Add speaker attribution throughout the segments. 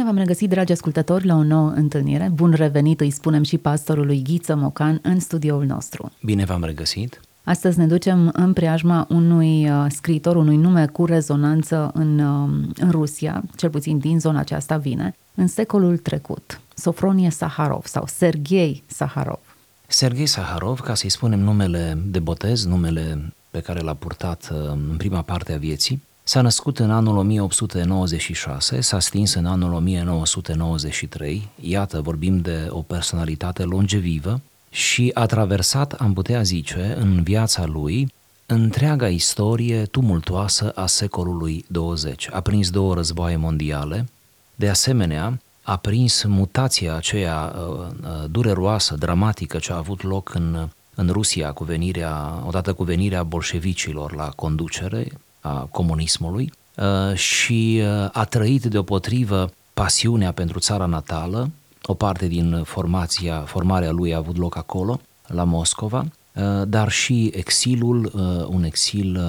Speaker 1: Bine v-am regăsit, dragi ascultători, la o nouă întâlnire. Bun revenit, îi spunem și pastorului Ghiță Mocan în studioul nostru.
Speaker 2: Bine v-am regăsit!
Speaker 1: Astăzi ne ducem în preajma unui uh, scriitor, unui nume cu rezonanță în, uh, în Rusia, cel puțin din zona aceasta vine, în secolul trecut. Sofronie Saharov sau Sergei Saharov.
Speaker 2: Sergei Saharov, ca să-i spunem numele de botez, numele pe care l-a purtat uh, în prima parte a vieții, S-a născut în anul 1896, s-a stins în anul 1993, iată, vorbim de o personalitate longevivă și a traversat, am putea zice, în viața lui întreaga istorie tumultoasă a secolului 20. A prins două războaie mondiale, de asemenea, a prins mutația aceea uh, uh, dureroasă, dramatică ce a avut loc în, în Rusia cu venirea, odată cu venirea bolșevicilor la conducere, a comunismului uh, și uh, a trăit deopotrivă pasiunea pentru țara natală, o parte din formația, formarea lui a avut loc acolo, la Moscova, uh, dar și exilul, un exil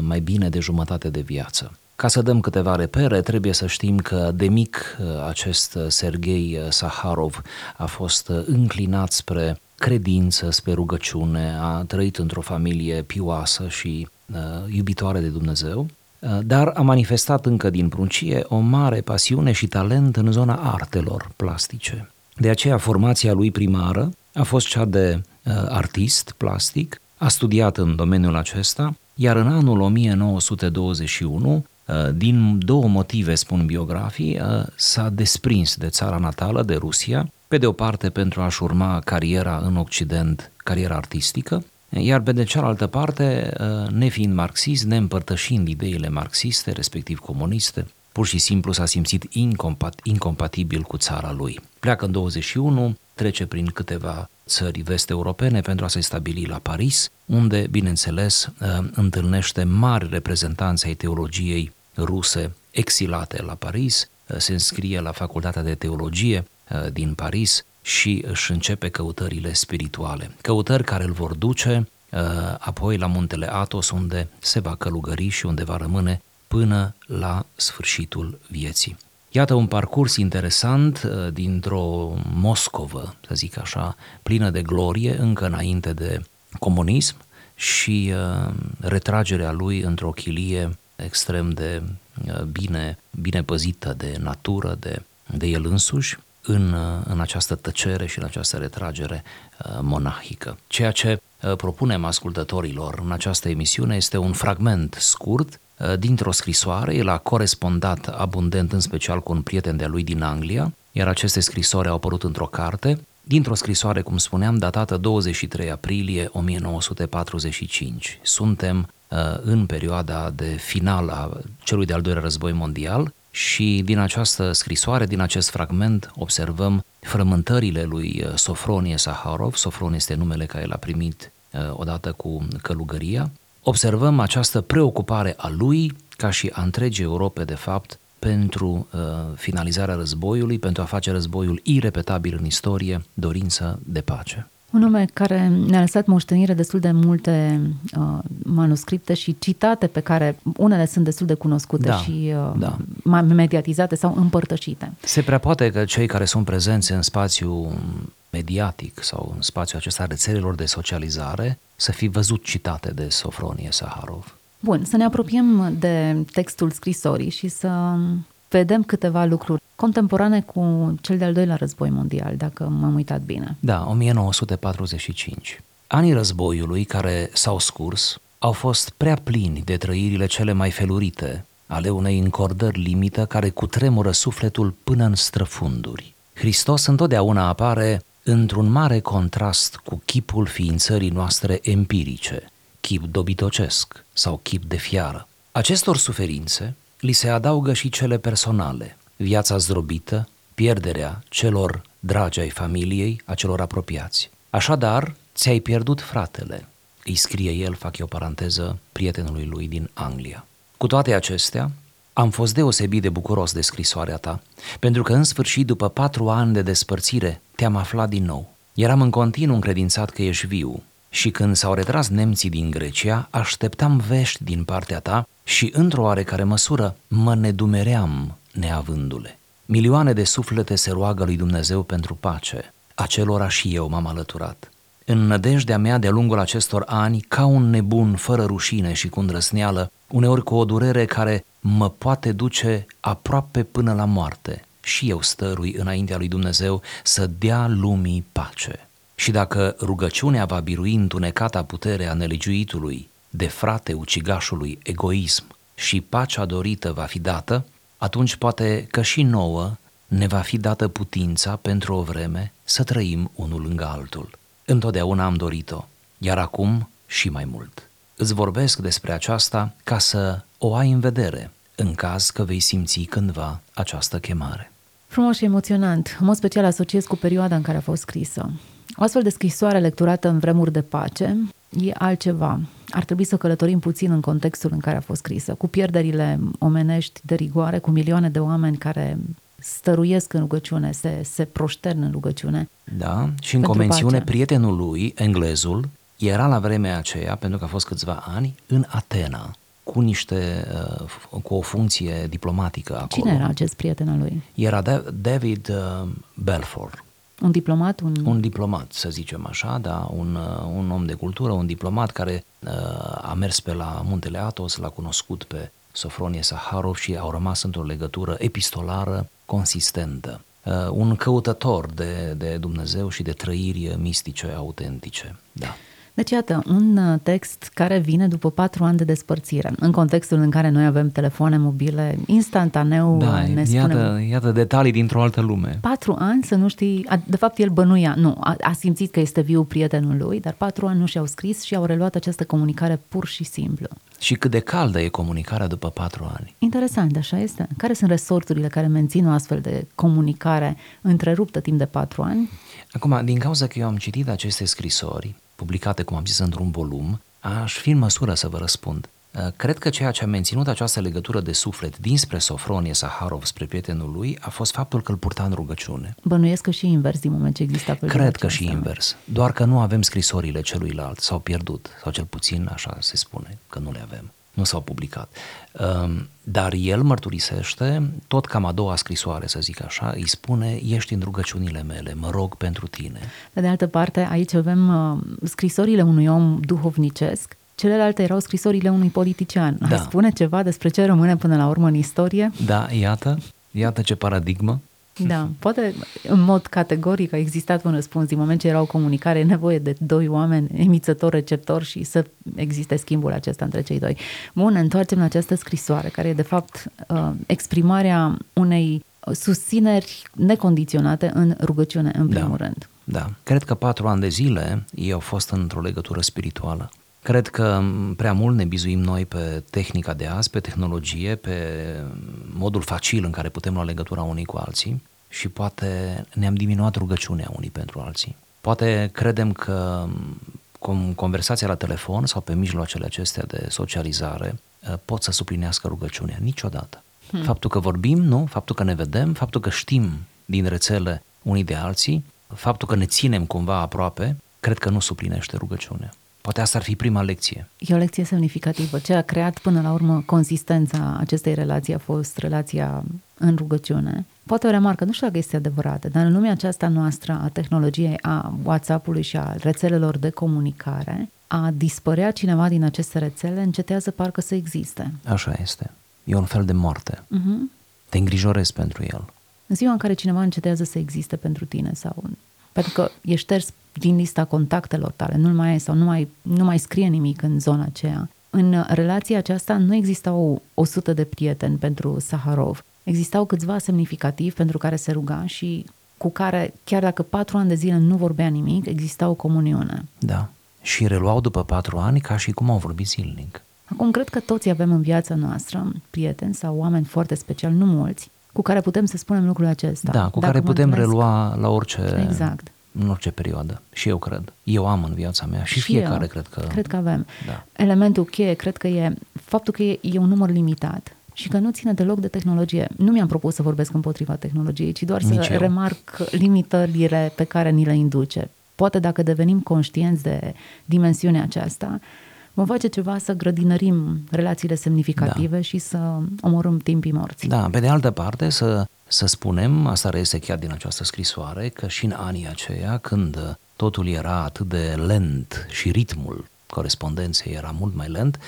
Speaker 2: mai bine de jumătate de viață. Ca să dăm câteva repere, trebuie să știm că de mic acest Sergei Saharov a fost înclinat spre credință, spre rugăciune, a trăit într-o familie pioasă și uh, iubitoare de Dumnezeu, uh, dar a manifestat încă din pruncie o mare pasiune și talent în zona artelor plastice. De aceea formația lui primară a fost cea de uh, artist plastic, a studiat în domeniul acesta, iar în anul 1921, uh, din două motive, spun biografii, uh, s-a desprins de țara natală, de Rusia, pe de o parte pentru a-și urma cariera în Occident, cariera artistică, iar pe de cealaltă parte, uh, nefiind marxist, neîmpărtășind ideile marxiste, respectiv comuniste, pur și simplu s-a simțit incompat- incompatibil cu țara lui. Pleacă în 21, trece prin câteva țări vest-europene pentru a se stabili la Paris, unde, bineînțeles, uh, întâlnește mari reprezentanți ai teologiei ruse exilate la Paris, uh, se înscrie la Facultatea de Teologie din Paris, și își începe căutările spirituale. Căutări care îl vor duce uh, apoi la muntele Atos, unde se va călugări și unde va rămâne până la sfârșitul vieții. Iată un parcurs interesant uh, dintr-o Moscovă, să zic așa, plină de glorie, încă înainte de comunism și uh, retragerea lui într-o chilie extrem de bine, bine păzită de natură, de, de el însuși, în, în această tăcere și în această retragere uh, monahică. Ceea ce uh, propunem ascultătorilor în această emisiune este un fragment scurt uh, dintr-o scrisoare. El a corespondat abundent, în special cu un prieten de-a lui din Anglia, iar aceste scrisori au apărut într-o carte, dintr-o scrisoare, cum spuneam, datată 23 aprilie 1945. Suntem în perioada de final a celui de-al doilea război mondial și din această scrisoare, din acest fragment, observăm frământările lui uh, Sofronie Saharov, Sofronie este numele care l-a primit uh, odată cu călugăria, observăm această preocupare a lui, ca și a întregii Europe, de fapt, pentru uh, finalizarea războiului, pentru a face războiul irepetabil în istorie, dorință de pace.
Speaker 1: Un nume care ne-a lăsat moștenire destul de multe uh, manuscripte și citate pe care unele sunt destul de cunoscute da, și uh, da. mediatizate sau împărtășite.
Speaker 2: Se prea poate că cei care sunt prezenți în spațiu mediatic sau în spațiul acesta rețelelor de socializare să fi văzut citate de Sofronie Saharov.
Speaker 1: Bun, să ne apropiem de textul scrisorii și să vedem câteva lucruri contemporane cu cel de-al doilea război mondial, dacă m-am uitat bine.
Speaker 2: Da, 1945. Anii războiului care s-au scurs au fost prea plini de trăirile cele mai felurite ale unei încordări limită care cutremură sufletul până în străfunduri. Hristos întotdeauna apare într-un mare contrast cu chipul ființării noastre empirice, chip dobitocesc sau chip de fiară. Acestor suferințe li se adaugă și cele personale, viața zdrobită, pierderea celor dragi ai familiei, a celor apropiați. Așadar, ți-ai pierdut fratele, îi scrie el, fac eu o paranteză, prietenului lui din Anglia. Cu toate acestea, am fost deosebit de bucuros de scrisoarea ta, pentru că în sfârșit, după patru ani de despărțire, te-am aflat din nou. Eram în continuu încredințat că ești viu și când s-au retras nemții din Grecia, așteptam vești din partea ta și, într-o oarecare măsură, mă nedumeream neavându-le. Milioane de suflete se roagă lui Dumnezeu pentru pace. Acelora și eu m-am alăturat. În nădejdea mea de-a lungul acestor ani, ca un nebun, fără rușine și cu îndrăsneală, uneori cu o durere care mă poate duce aproape până la moarte, și eu stărui înaintea lui Dumnezeu să dea lumii pace. Și dacă rugăciunea va birui întunecata putere a nelegiuitului, de frate ucigașului egoism și pacea dorită va fi dată, atunci poate că și nouă ne va fi dată putința pentru o vreme să trăim unul lângă altul. Întotdeauna am dorit-o, iar acum și mai mult. Îți vorbesc despre aceasta ca să o ai în vedere, în caz că vei simți cândva această chemare.
Speaker 1: Frumos și emoționant, în mod special asociez cu perioada în care a fost scrisă. O astfel de scrisoare lecturată în vremuri de pace e altceva. Ar trebui să călătorim puțin în contextul în care a fost scrisă, cu pierderile omenești de rigoare, cu milioane de oameni care stăruiesc în rugăciune, se, se proștern în rugăciune.
Speaker 2: Da, și în convențiune pace. prietenul lui, englezul, era la vremea aceea, pentru că a fost câțiva ani, în Atena, cu niște, uh, cu o funcție diplomatică acolo.
Speaker 1: Cine era acest prieten al lui?
Speaker 2: Era David uh, Belfort.
Speaker 1: Un diplomat? Un...
Speaker 2: un diplomat, să zicem așa, da, un, uh, un om de cultură, un diplomat care a mers pe la muntele Atos, l-a cunoscut pe Sofronie Saharov și au rămas într-o legătură epistolară consistentă. Un căutător de, de Dumnezeu și de trăiri mistice autentice, da.
Speaker 1: Deci, iată, un uh, text care vine după patru ani de despărțire, în contextul în care noi avem telefoane mobile, instantaneu
Speaker 2: da,
Speaker 1: ne
Speaker 2: iată,
Speaker 1: spunem...
Speaker 2: Iată detalii dintr-o altă lume.
Speaker 1: Patru ani să nu știi... De fapt, el bănuia, nu, a, a simțit că este viu prietenul lui, dar patru ani nu și-au scris și au reluat această comunicare pur și simplu.
Speaker 2: Și cât de caldă e comunicarea după patru ani.
Speaker 1: Interesant, așa este. Care sunt resorturile care mențin o astfel de comunicare întreruptă timp de patru ani?
Speaker 2: Acum, din cauza că eu am citit aceste scrisori, publicate, cum am zis, într-un volum, aș fi în măsură să vă răspund. Uh, cred că ceea ce a menținut această legătură de suflet dinspre Sofronie Saharov spre prietenul lui a fost faptul că îl purta în rugăciune.
Speaker 1: Bănuiesc că și invers din moment ce exista pe
Speaker 2: Cred că și invers, doar că nu avem scrisorile celuilalt, s-au pierdut, sau cel puțin așa se spune, că nu le avem nu s-au publicat. Um, dar el mărturisește, tot cam a doua scrisoare, să zic așa, îi spune, ești în rugăciunile mele, mă rog pentru tine.
Speaker 1: Pe de altă parte, aici avem uh, scrisorile unui om duhovnicesc, celelalte erau scrisorile unui politician. Da. spune ceva despre ce rămâne până la urmă în istorie?
Speaker 2: Da, iată, iată ce paradigmă.
Speaker 1: Da, poate în mod categoric a existat un răspuns din moment ce era o comunicare, nevoie de doi oameni, emițător, receptor și să existe schimbul acesta între cei doi. Bun, ne întoarcem la această scrisoare, care e de fapt uh, exprimarea unei susțineri necondiționate în rugăciune, în primul
Speaker 2: da,
Speaker 1: rând.
Speaker 2: Da, cred că patru ani de zile ei au fost într-o legătură spirituală. Cred că prea mult ne bizuim noi pe tehnica de azi, pe tehnologie, pe modul facil în care putem lua legătura unii cu alții și poate ne-am diminuat rugăciunea unii pentru alții. Poate credem că conversația la telefon sau pe mijloacele acestea de socializare uh, pot să suplinească rugăciunea. Niciodată. Hmm. Faptul că vorbim, nu? Faptul că ne vedem, faptul că știm din rețele unii de alții, faptul că ne ținem cumva aproape, cred că nu suplinește rugăciunea. Poate asta ar fi prima lecție.
Speaker 1: E o lecție semnificativă. Ce a creat până la urmă consistența acestei relații a fost relația în rugăciune. Poate o remarcă, nu știu dacă este adevărată, dar în lumea aceasta noastră a tehnologiei, a WhatsApp-ului și a rețelelor de comunicare, a dispărea cineva din aceste rețele încetează parcă să existe.
Speaker 2: Așa este. E un fel de moarte. Uh-huh. Te îngrijorezi pentru el.
Speaker 1: În ziua în care cineva încetează să existe pentru tine sau pentru că e șters din lista contactelor tale, nu mai e sau nu mai, nu mai scrie nimic în zona aceea. În relația aceasta nu existau 100 de prieteni pentru Saharov. Existau câțiva semnificativi pentru care se ruga și cu care, chiar dacă patru ani de zile nu vorbea nimic, exista o comuniune.
Speaker 2: Da. Și reluau după patru ani ca și cum au vorbit zilnic.
Speaker 1: Acum, cred că toți avem în viața noastră prieteni sau oameni foarte speciali, nu mulți, cu care putem să spunem lucrul acesta.
Speaker 2: Da, cu
Speaker 1: Dacă
Speaker 2: care
Speaker 1: mă
Speaker 2: putem
Speaker 1: întâlnesc-
Speaker 2: relua la orice,
Speaker 1: Exact.
Speaker 2: în orice perioadă. Și eu cred. Eu am în viața mea și,
Speaker 1: Și
Speaker 2: fiecare
Speaker 1: eu.
Speaker 2: cred că...
Speaker 1: Cred că avem.
Speaker 2: Da.
Speaker 1: Elementul cheie, cred că e faptul că e, e un număr limitat și că nu ține deloc de tehnologie. Nu mi-am propus să vorbesc împotriva tehnologiei, ci doar
Speaker 2: Nici
Speaker 1: să
Speaker 2: eu.
Speaker 1: remarc limitările pe care ni le induce. Poate dacă devenim conștienți de dimensiunea aceasta, vom face ceva să grădinărim relațiile semnificative
Speaker 2: Da.
Speaker 1: și să omorâm timpii morți.
Speaker 2: Da, pe de altă parte să, să spunem, asta reiese chiar din această scrisoare, că și în anii aceia, când totul era atât de lent și ritmul corespondenței era mult mai lent,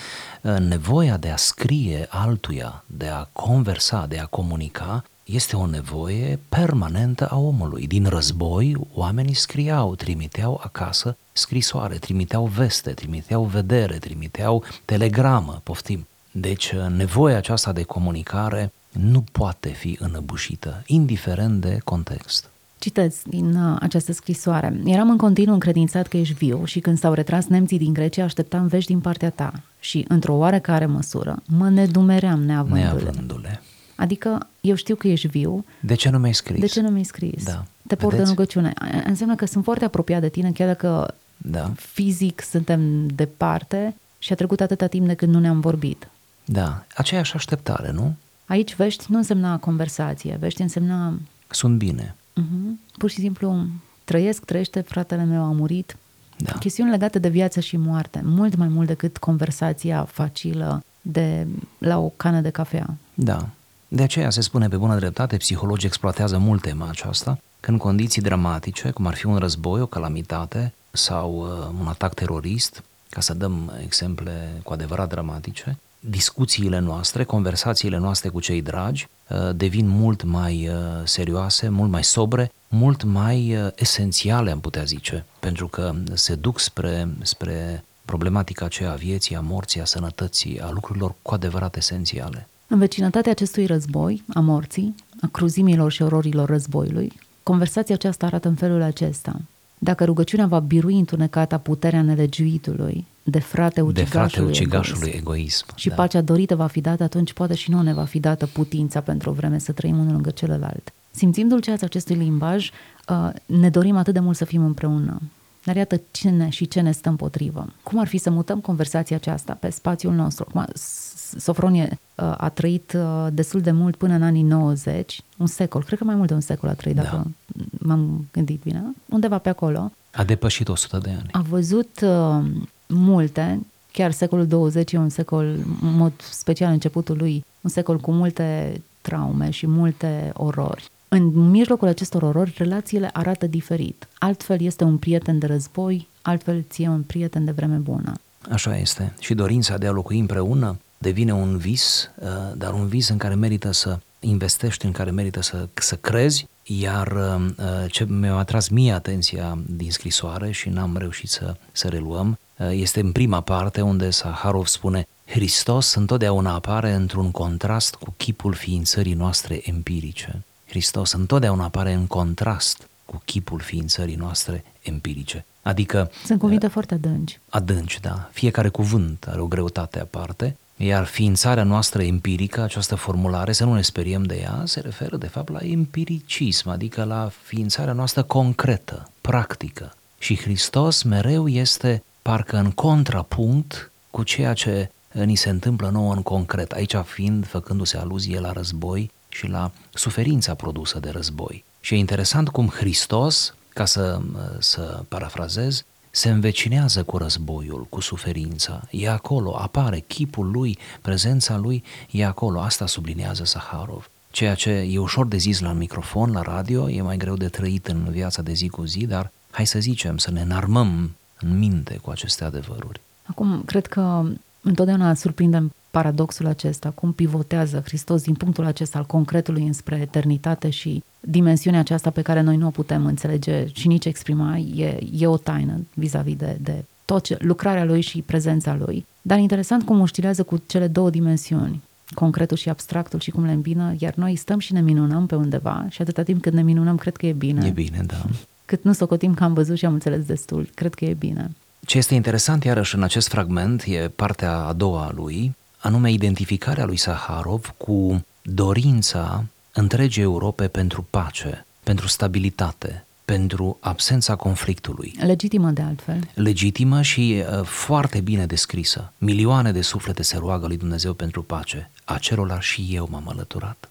Speaker 2: nevoia de a scrie altuia, de a conversa, de a comunica, este o nevoie permanentă a omului. Din război, oamenii scriau, trimiteau acasă scrisoare, trimiteau veste, trimiteau vedere, trimiteau telegramă, poftim. Deci, nevoia aceasta de comunicare nu poate fi înăbușită, indiferent de context.
Speaker 1: Citez din uh, această scrisoare. Eram în continuu încredințat că ești viu și când s-au retras nemții din Grecia, așteptam vești din partea ta și, într-o oarecare măsură, mă nedumeream neavându-le.
Speaker 2: Neavându-le.
Speaker 1: Adică, eu știu că ești viu,
Speaker 2: De ce nu mi-ai scris?
Speaker 1: de ce nu mi-ai scris?
Speaker 2: Da.
Speaker 1: Te port în
Speaker 2: Vedeți?
Speaker 1: rugăciune. A- Înseamnă că sunt foarte apropiat de tine, chiar dacă
Speaker 2: Da,
Speaker 1: fizic suntem departe și a trecut atâta timp de când nu ne-am vorbit.
Speaker 2: da. Aceeași așteptare, nu?
Speaker 1: Aici vești nu însemna conversație, vești însemna
Speaker 2: Sunt bine.
Speaker 1: uh-huh, pur și simplu trăiesc, trăiește, fratele meu a murit.
Speaker 2: Da.
Speaker 1: Chestiuni legate de viață și moarte, mult mai mult decât conversația facilă de la o cană de cafea.
Speaker 2: Da. De aceea se spune pe bună dreptate, psihologii exploatează mult tema aceasta, că în condiții dramatice, cum ar fi un război, o calamitate sau uh, un atac terorist, ca să dăm exemple cu adevărat dramatice, discuțiile noastre, conversațiile noastre cu cei dragi uh, devin mult mai uh, serioase, mult mai sobre, mult mai uh, esențiale, am putea zice, pentru că se duc spre, spre problematica aceea a vieții, a morții, a sănătății, a lucrurilor cu adevărat esențiale.
Speaker 1: În vecinătatea acestui război, a morții, a cruzimilor și ororilor războiului, conversația aceasta arată în felul acesta. Dacă rugăciunea va birui întunecata puterea nelegiuitului, de frate
Speaker 2: de
Speaker 1: ucigașului,
Speaker 2: frate ucigașului
Speaker 1: egoism,
Speaker 2: egoism.
Speaker 1: și
Speaker 2: da.
Speaker 1: pacea dorită va fi dată, atunci poate și nouă ne va fi dată putința pentru o vreme să trăim unul lângă celălalt. Simțim dulceața acestui limbaj, uh, ne dorim atât de mult să fim împreună. Dar iată cine și ce ne stă împotrivă. Cum ar fi să mutăm conversația aceasta pe spațiul nostru? Acum, S- Sofronie uh, a trăit uh, destul de mult până în anii 90, un secol, cred că mai mult de un secol a trăit,
Speaker 2: Da.
Speaker 1: dacă m-am gândit bine, undeva pe acolo.
Speaker 2: A depășit 100 de ani.
Speaker 1: A văzut uh, multe, chiar secolul 20 e un secol, în mod special începutul lui, un secol cu multe traume și multe orori. În mijlocul acestor orori, relațiile arată diferit. Altfel este un prieten de război, altfel ție un prieten de vreme bună.
Speaker 2: Așa este. Și dorința de a locui împreună devine un vis, uh, dar un vis în care merită să investești, în care merită să, să crezi, iar uh, ce mi-a atras mie atenția din scrisoare și n-am reușit să, să reluăm, uh, este în prima parte unde Saharov spune Hristos întotdeauna apare într-un contrast cu chipul ființării noastre empirice. Hristos întotdeauna apare în contrast cu chipul ființării noastre empirice. Adică
Speaker 1: Sunt cuvinte foarte adânci.
Speaker 2: adânci, da. Fiecare cuvânt are o greutate aparte, iar ființarea noastră empirică, această formulare, să nu ne speriem de ea, se referă de fapt la empiricism, adică la ființarea noastră concretă, practică. Și Hristos mereu este parcă în contrapunct cu ceea ce ni se întâmplă nouă în concret, aici fiind făcându-se aluzie la război și la suferința produsă de război. Și e interesant cum Hristos, ca să, să parafrazez, se învecinează cu războiul, cu suferința. E acolo, apare chipul lui, prezența lui, e acolo. Asta sublinează Saharov. Ceea ce e ușor de zis la microfon, la radio, e mai greu de trăit în viața de zi cu zi, dar hai să zicem, să ne înarmăm în minte cu aceste adevăruri.
Speaker 1: Acum, cred că întotdeauna surprindem paradoxul acesta, cum pivotează Hristos din punctul acesta al concretului înspre eternitate și dimensiunea aceasta pe care noi nu o putem înțelege și nici exprima, e, e o taină vis-a-vis de, de tot ce, lucrarea lui și prezența lui. Dar interesant cum uștilează cu cele două dimensiuni, concretul și abstractul și cum le îmbină, iar noi stăm și ne minunăm pe undeva și atâta timp cât ne minunăm, cred că e bine.
Speaker 2: E bine, da.
Speaker 1: Cât nu socotim că am văzut și am înțeles destul, cred că e bine.
Speaker 2: Ce este interesant iarăși în acest fragment e partea a doua a lui, anume identificarea lui Saharov cu dorința întregii Europe pentru pace, pentru stabilitate, pentru absența conflictului.
Speaker 1: Legitimă de altfel.
Speaker 2: Legitimă și uh, foarte bine descrisă. Milioane de suflete se roagă lui Dumnezeu pentru pace. Acelora și eu m-am alăturat.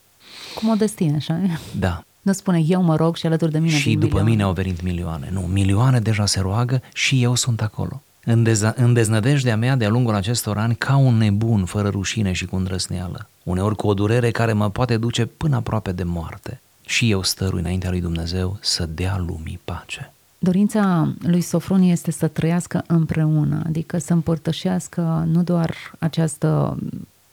Speaker 1: Cu modestie, așa e?
Speaker 2: Da.
Speaker 1: Nu spune eu mă rog și alături de mine
Speaker 2: Și
Speaker 1: vin
Speaker 2: după
Speaker 1: milioane.
Speaker 2: mine au venit milioane. Nu, milioane deja se roagă și eu sunt acolo. În, deza- în deznădejdea mea de-a lungul acestor ani, ca un nebun, fără rușine și cu îndrăsneală. Uneori cu o durere care mă poate duce până aproape de moarte. Și eu stărui înaintea lui Dumnezeu să dea lumii pace.
Speaker 1: Dorința lui Sofronie este să trăiască împreună, adică să împărtășească nu doar această,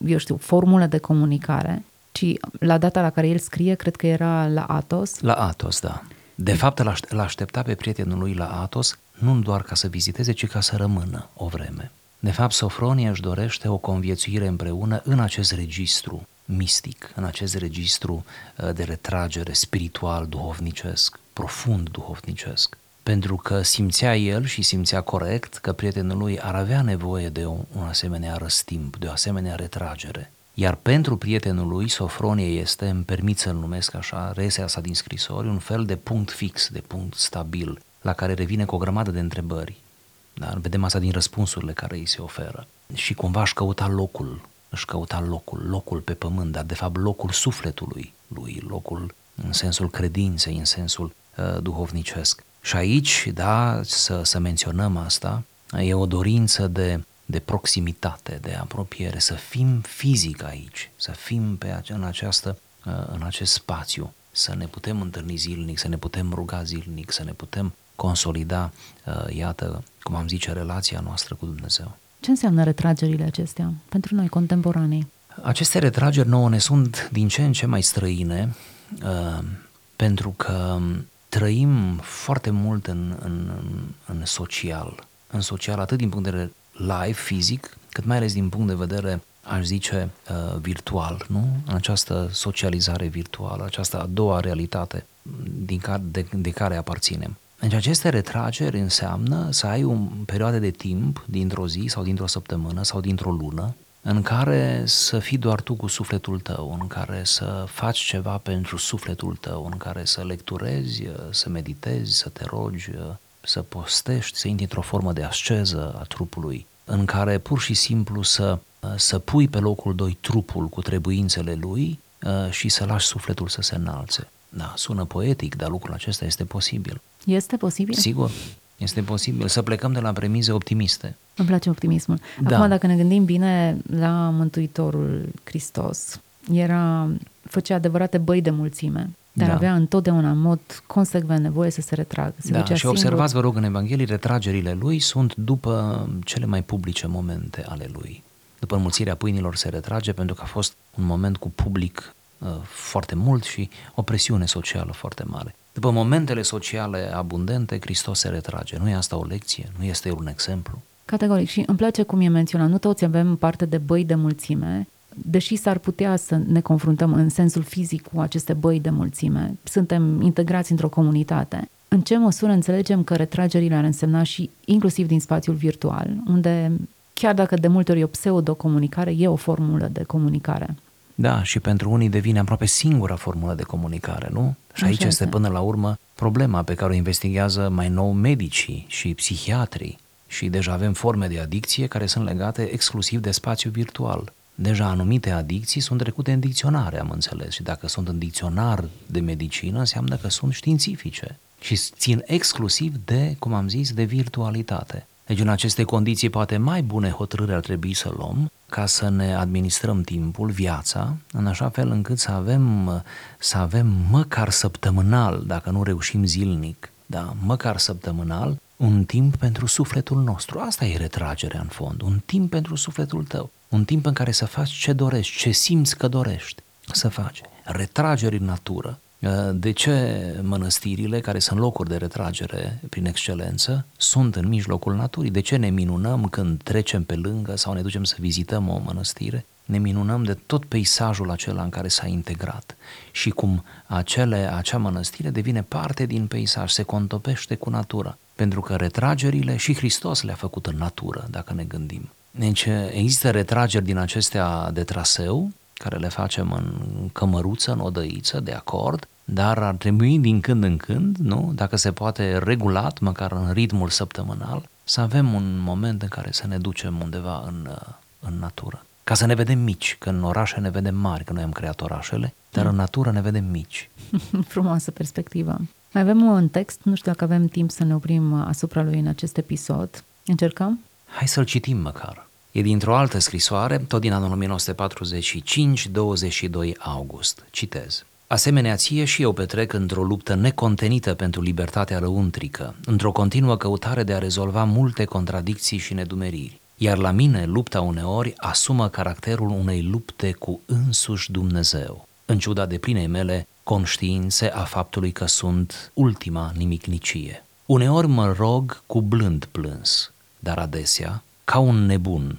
Speaker 1: eu știu, formulă de comunicare, ci la data la care el scrie, cred că era la Atos,
Speaker 2: La Atos, da. De fapt, îl aș- îl aștepta pe prietenul lui la Atos, nu doar ca să viziteze, ci ca să rămână o vreme. De fapt, Sofronie își dorește o conviețuire împreună în acest registru mistic, în acest registru uh, de retragere spiritual, duhovnicesc, profund duhovnicesc. Pentru că simțea el și simțea corect că prietenul lui ar avea nevoie de un, un asemenea răstimp, de o asemenea retragere. Iar pentru prietenul lui, Sofronie este, îmi permit să-l numesc așa, resea sa din scrisori, un fel de punct fix, de punct stabil, la care revine cu o grămadă de întrebări. Dar vedem asta din răspunsurile care îi se oferă. Și cumva își căuta locul, își căuta locul, locul pe pământ, dar de fapt locul sufletului lui, locul în sensul credinței, în sensul uh, duhovnicesc. Și aici, da, să, să menționăm asta, e o dorință de, de proximitate, de apropiere, să fim fizic aici, să fim pe ace- în, această, uh, în acest spațiu, să ne putem întâlni zilnic, să ne putem ruga zilnic, să ne putem consolida, uh, iată, cum am zice, relația noastră cu Dumnezeu.
Speaker 1: ce înseamnă retragerile acestea pentru noi contemporanii?
Speaker 2: Aceste retrageri nouă ne sunt din ce în ce mai străine, uh, pentru că trăim foarte mult în, în, în social, în social atât din punct de vedere live, fizic, cât mai ales din punct de vedere, aș zice, uh, virtual, nu? În această socializare virtuală, această a doua realitate din care, de, de care aparținem. Deci aceste retrageri înseamnă să ai o perioadă de timp dintr-o zi sau dintr-o săptămână sau dintr-o lună în care să fii doar tu cu sufletul tău, în care să faci ceva pentru sufletul tău, în care să lecturezi, să meditezi, să te rogi, să postești, să intri într-o formă de asceză a trupului, în care pur și simplu să, să pui pe locul doi trupul cu trebuințele lui uh, și să lași sufletul să se înalțe. Da, sună poetic, dar lucrul acesta este posibil.
Speaker 1: Este posibil?
Speaker 2: Sigur, este posibil să plecăm de la premize optimiste.
Speaker 1: Îmi place optimismul.
Speaker 2: Da.
Speaker 1: Acum, dacă ne gândim bine la Mântuitorul Hristos, era, făcea adevărate băi de mulțime, dar
Speaker 2: Da.
Speaker 1: avea întotdeauna în mod consecvent nevoie să se retragă. Se
Speaker 2: Da,
Speaker 1: ducea
Speaker 2: și
Speaker 1: singur.
Speaker 2: observați, vă rog, în Evanghelie, retragerile lui sunt după cele mai publice momente ale lui. După înmulțirea pâinilor se retrage pentru că a fost un moment cu public uh, foarte mult și o presiune socială foarte mare. După momentele sociale abundente, Hristos se retrage. Nu e asta o lecție? Nu este un exemplu?
Speaker 1: Categoric. Și îmi place cum e menționat. Nu toți avem parte de băi de mulțime, deși s-ar putea să ne confruntăm în sensul fizic cu aceste băi de mulțime. Suntem integrați într-o comunitate. În ce măsură înțelegem că retragerile ar însemna și inclusiv din spațiul virtual, unde chiar dacă de multe ori e o pseudo-comunicare, e o formulă de comunicare.
Speaker 2: Da, și pentru unii devine aproape singura formulă de comunicare, nu? Și
Speaker 1: Așa
Speaker 2: aici este
Speaker 1: este.
Speaker 2: până la urmă problema pe care o investigează mai nou medicii și psihiatrii. Și deja avem forme de adicție care sunt legate exclusiv de spațiu virtual. Deja anumite adicții sunt trecute în dicționare, am înțeles, și dacă sunt în dicționar de medicină, înseamnă că sunt științifice și țin exclusiv de, cum am zis, de virtualitate. Deci în aceste condiții poate mai bune hotărâri ar trebui să luăm ca să ne administrăm timpul, viața, în așa fel încât să avem, să avem măcar săptămânal, dacă nu reușim zilnic, da, măcar săptămânal, un timp pentru sufletul nostru. Asta e retragerea în fond, un timp pentru sufletul tău, un timp în care să faci ce dorești, ce simți că dorești să faci. Retrageri în natură. De ce mănăstirile, care sunt locuri de retragere prin excelență, sunt în mijlocul naturii? De ce ne minunăm când trecem pe lângă sau ne ducem să vizităm o mănăstire? Ne minunăm de tot peisajul acela în care s-a integrat și cum acele, acea mănăstire devine parte din peisaj, se contopește cu natura. Pentru că retragerile și Hristos le-a făcut în natură, dacă ne gândim. Deci există retrageri din acestea de traseu, care le facem în cămăruță, în odăiță, de acord, dar ar trebui din când în când, nu, dacă se poate regulat, măcar în ritmul săptămânal, să avem un moment în care să ne ducem undeva în, în natură. Ca să ne vedem mici, că în orașe ne vedem mari, că noi am creat orașele, dar în natură ne vedem mici.
Speaker 1: Frumoasă perspectivă. Mai avem un text, nu știu dacă avem timp să ne oprim asupra lui în acest episod. Încercăm?
Speaker 2: Hai să-l citim măcar. E dintr-o altă scrisoare, tot din anul 1945, 22 august. Citez. Asemenea ție și eu petrec într-o luptă necontenită pentru libertatea lăuntrică, într-o continuă căutare de a rezolva multe contradicții și nedumeriri. Iar la mine lupta uneori asumă caracterul unei lupte cu însuși Dumnezeu, în ciuda de plinei mele conștiințe a faptului că sunt ultima nimicnicie. Uneori mă rog cu blând plâns, dar adesea, ca un nebun,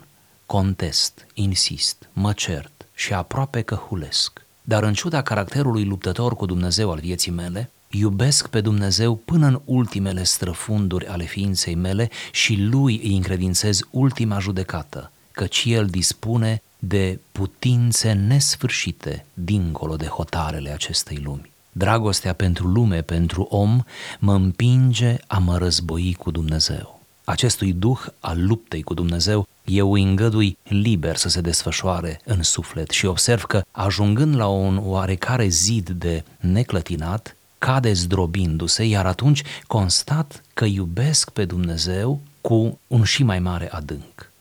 Speaker 2: contest, insist, mă cert și aproape că hulesc. Dar în ciuda caracterului luptător cu Dumnezeu al vieții mele, iubesc pe Dumnezeu până în ultimele străfunduri ale ființei mele și lui îi încredințez ultima judecată, căci el dispune de putințe nesfârșite dincolo de hotarele acestei lumi. Dragostea pentru lume, pentru om, mă împinge a mă război cu Dumnezeu. Acestui duh al luptei cu Dumnezeu eu îi îngădui liber să se desfășoare în suflet și observ că, ajungând la un oarecare zid de neclătinat, cade zdrobindu-se, iar atunci constat că iubesc pe Dumnezeu cu un și mai mare adânc.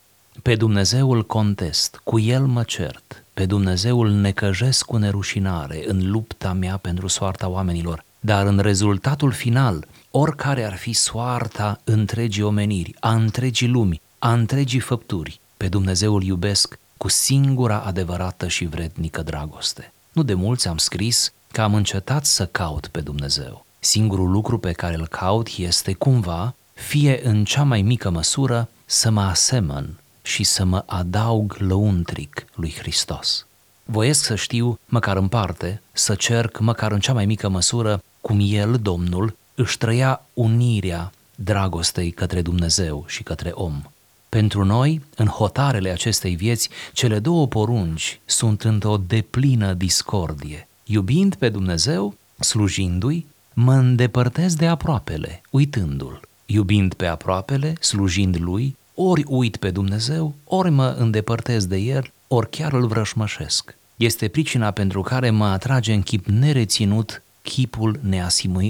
Speaker 2: Pe Dumnezeu îl contest, cu El mă cert, pe Dumnezeu îl necăjesc cu nerușinare în lupta mea pentru soarta oamenilor, dar în rezultatul final, oricare ar fi soarta întregii omeniri, a întregii lumi, a întregii făpturi, pe Dumnezeu îl iubesc cu singura adevărată și vrednică dragoste. Nu de mulți am scris că am încetat să caut pe Dumnezeu. Singurul lucru pe care îl caut este cumva, fie în cea mai mică măsură, să mă asemăn și să mă adaug lăuntric lui Hristos. Voiesc să știu, măcar în parte, să cerc, măcar în cea mai mică măsură, cum El, Domnul, își trăia unirea dragostei către Dumnezeu și către om. Pentru noi, în hotarele acestei vieți, cele două porunci sunt într-o deplină discordie. Iubind pe Dumnezeu, slujindu-i, mă îndepărtez de aproapele, uitându-l. Iubind pe aproapele, slujind lui, ori uit pe Dumnezeu, ori mă îndepărtez de el, ori chiar îl vrășmășesc. Este pricina pentru care mă atrage în chip nereținut chipul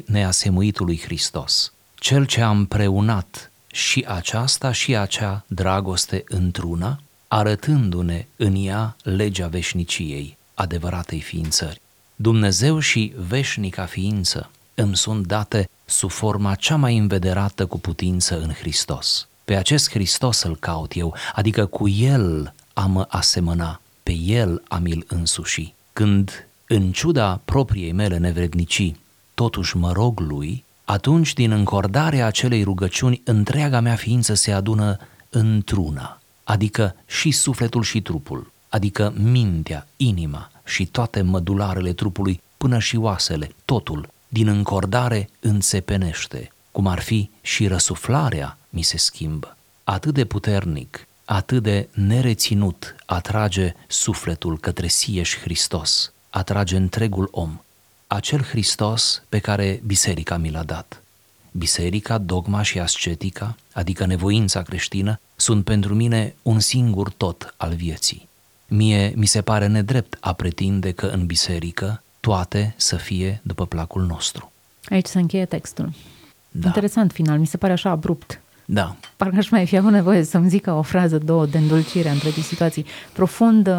Speaker 2: neasemuitului Hristos. Cel ce a împreunat și aceasta și acea dragoste într-una, arătându-ne în ea legea veșniciei, adevăratei ființări. Dumnezeu și veșnica ființă îmi sunt date sub forma cea mai învederată cu putință în Hristos. Pe acest Hristos îl caut eu, adică cu El am asemăna, pe El am îl însuși. Când, în ciuda propriei mele nevrednicii, totuși mă rog Lui, atunci din încordarea acelei rugăciuni întreaga mea ființă se adună într-una, adică și sufletul și trupul, adică mintea, inima și toate mădularele trupului până și oasele, totul, din încordare înțepenește, cum ar fi și răsuflarea mi se schimbă. Atât de puternic, atât de nereținut atrage sufletul către sieși Hristos, atrage întregul om, acel Hristos pe care biserica mi l-a dat. Biserica, dogma și ascetica, adică nevoința creștină, sunt pentru mine un singur tot al vieții. Mie mi se pare nedrept a pretinde că în biserică toate să fie după placul nostru.
Speaker 1: Aici se încheie textul. Da. Interesant final, mi se pare așa abrupt.
Speaker 2: Da.
Speaker 1: Parcă aș mai fi avut nevoie să-mi zică o frază, două de îndulcire între situații. Profundă,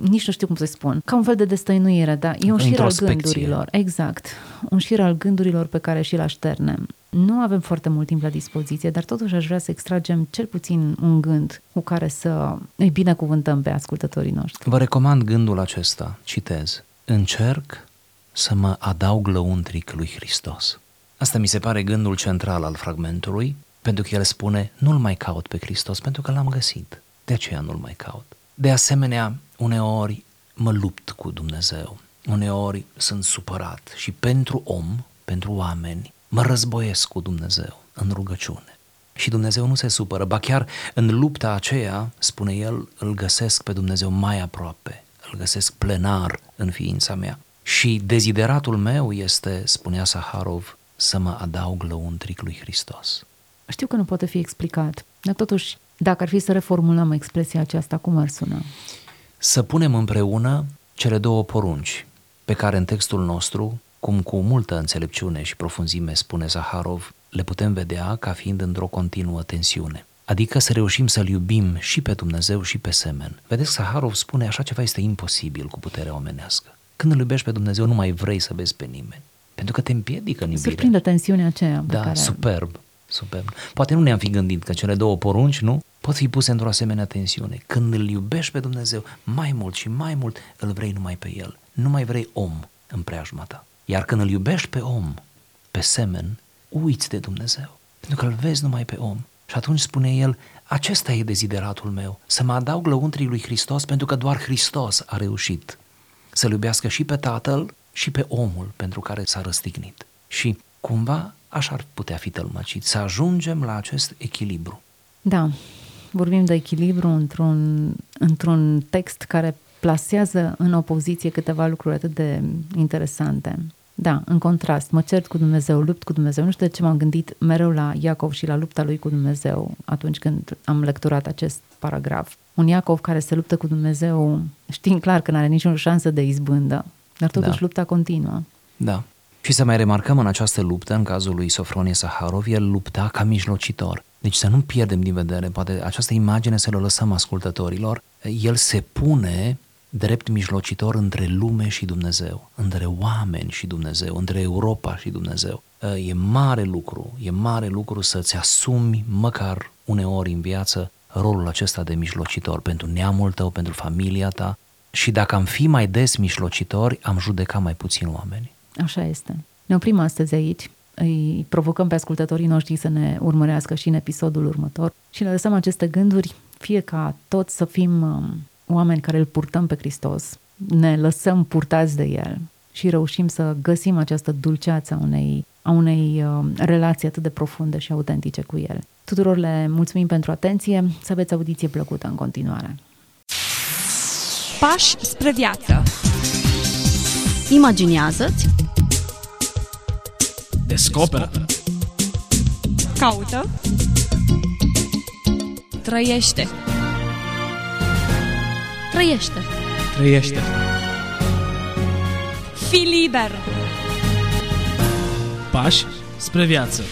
Speaker 1: nici nu știu cum să spun, ca un fel de destăinuire, da? E un șir al gândurilor. Exact. Un șir al gândurilor pe care și-l așternem. Nu avem foarte mult timp la dispoziție, dar totuși aș vrea să extragem cel puțin un gând cu care să îi binecuvântăm pe ascultătorii noștri.
Speaker 2: Vă recomand gândul acesta, citez. Încerc să mă adaug lăuntric lui Hristos. Asta mi se pare gândul central al fragmentului pentru că el spune, nu-L mai caut pe Hristos, pentru că L-am găsit. De aceea nu-L mai caut. De asemenea, uneori mă lupt cu Dumnezeu. Uneori sunt supărat și pentru om, pentru oameni, mă războiesc cu Dumnezeu în rugăciune. Și Dumnezeu nu se supără, ba chiar în lupta aceea, spune el, îl găsesc pe Dumnezeu mai aproape, îl îl găsesc plenar în ființa mea. Și dezideratul meu este, spunea Saharov, să mă adaug lăuntric lui Hristos.
Speaker 1: Știu că nu poate fi explicat, dar totuși, dacă ar fi să reformulăm expresia aceasta, cum ar suna?
Speaker 2: Să punem împreună cele două porunci, pe care în textul nostru, cum cu multă înțelepciune și profunzime spune Zaharov, le putem vedea ca fiind într-o continuă tensiune. Adică să reușim să-L iubim și pe Dumnezeu și pe semen. Vedeți, Saharov spune așa ceva este imposibil cu puterea omenească. Când îl iubești pe Dumnezeu, nu mai vrei să vezi pe nimeni. Pentru că te împiedică în iubire.
Speaker 1: Surprinde tensiunea aceea.
Speaker 2: Da,
Speaker 1: care...
Speaker 2: superb, superb. Poate nu ne-am fi gândit că cele două porunci, nu? Pot fi puse într-o asemenea tensiune. Când îl iubești pe Dumnezeu mai mult și mai mult, îl vrei numai pe El. Nu mai vrei om în preajma ta. Iar când îl iubești pe om, pe semen, uiți de Dumnezeu. Pentru că îl vezi numai pe om. Și atunci spune el, acesta e dezideratul meu, să mă adaug lăuntrii lui Hristos pentru că doar Hristos a reușit să-L iubească și pe Tatăl și pe omul pentru care s-a răstignit. Și cumva așa ar putea fi tălmăcit, să ajungem la acest echilibru.
Speaker 1: Da, vorbim de echilibru într-un, într-un text care plasează în opoziție câteva lucruri atât de interesante. Da, în contrast, mă cert cu Dumnezeu, lupt cu Dumnezeu. Nu știu de ce m-am gândit mereu la Iacov și la lupta lui cu Dumnezeu atunci când am lecturat acest paragraf. Un Iacov care se luptă cu Dumnezeu știind clar că nu are nicio șansă de izbândă, dar totuși da. lupta continuă.
Speaker 2: Da. Și să mai remarcăm în această luptă, în cazul lui Sofronie Saharov, el lupta ca mijlocitor. Deci să nu pierdem din vedere, poate această imagine să le lăsăm ascultătorilor. El se pune drept mijlocitor între lume și Dumnezeu, între oameni și Dumnezeu, între Europa și Dumnezeu. E mare lucru, e mare lucru să-ți asumi măcar uneori în viață rolul acesta de mijlocitor pentru neamul tău, pentru familia ta și dacă am fi mai des mijlocitori, am judeca mai puțin oameni.
Speaker 1: Așa este. Ne oprim astăzi aici. Îi provocăm pe ascultătorii noștri să ne urmărească și în episodul următor și le lăsăm aceste gânduri, fie ca toți să fim um, oameni care îl purtăm pe Hristos, ne lăsăm purtați de El și reușim să găsim această dulceață a unei, a unei uh, relații atât de profunde și autentice cu El. Tuturor le mulțumim pentru atenție, să aveți audiție plăcută în continuare.
Speaker 3: Pași spre viață
Speaker 4: Imaginează-ți
Speaker 5: Descoperă.
Speaker 3: Caută. Trăiește.
Speaker 4: Trăiește.
Speaker 5: Trăiește.
Speaker 3: Fii liber.
Speaker 5: Pași spre viață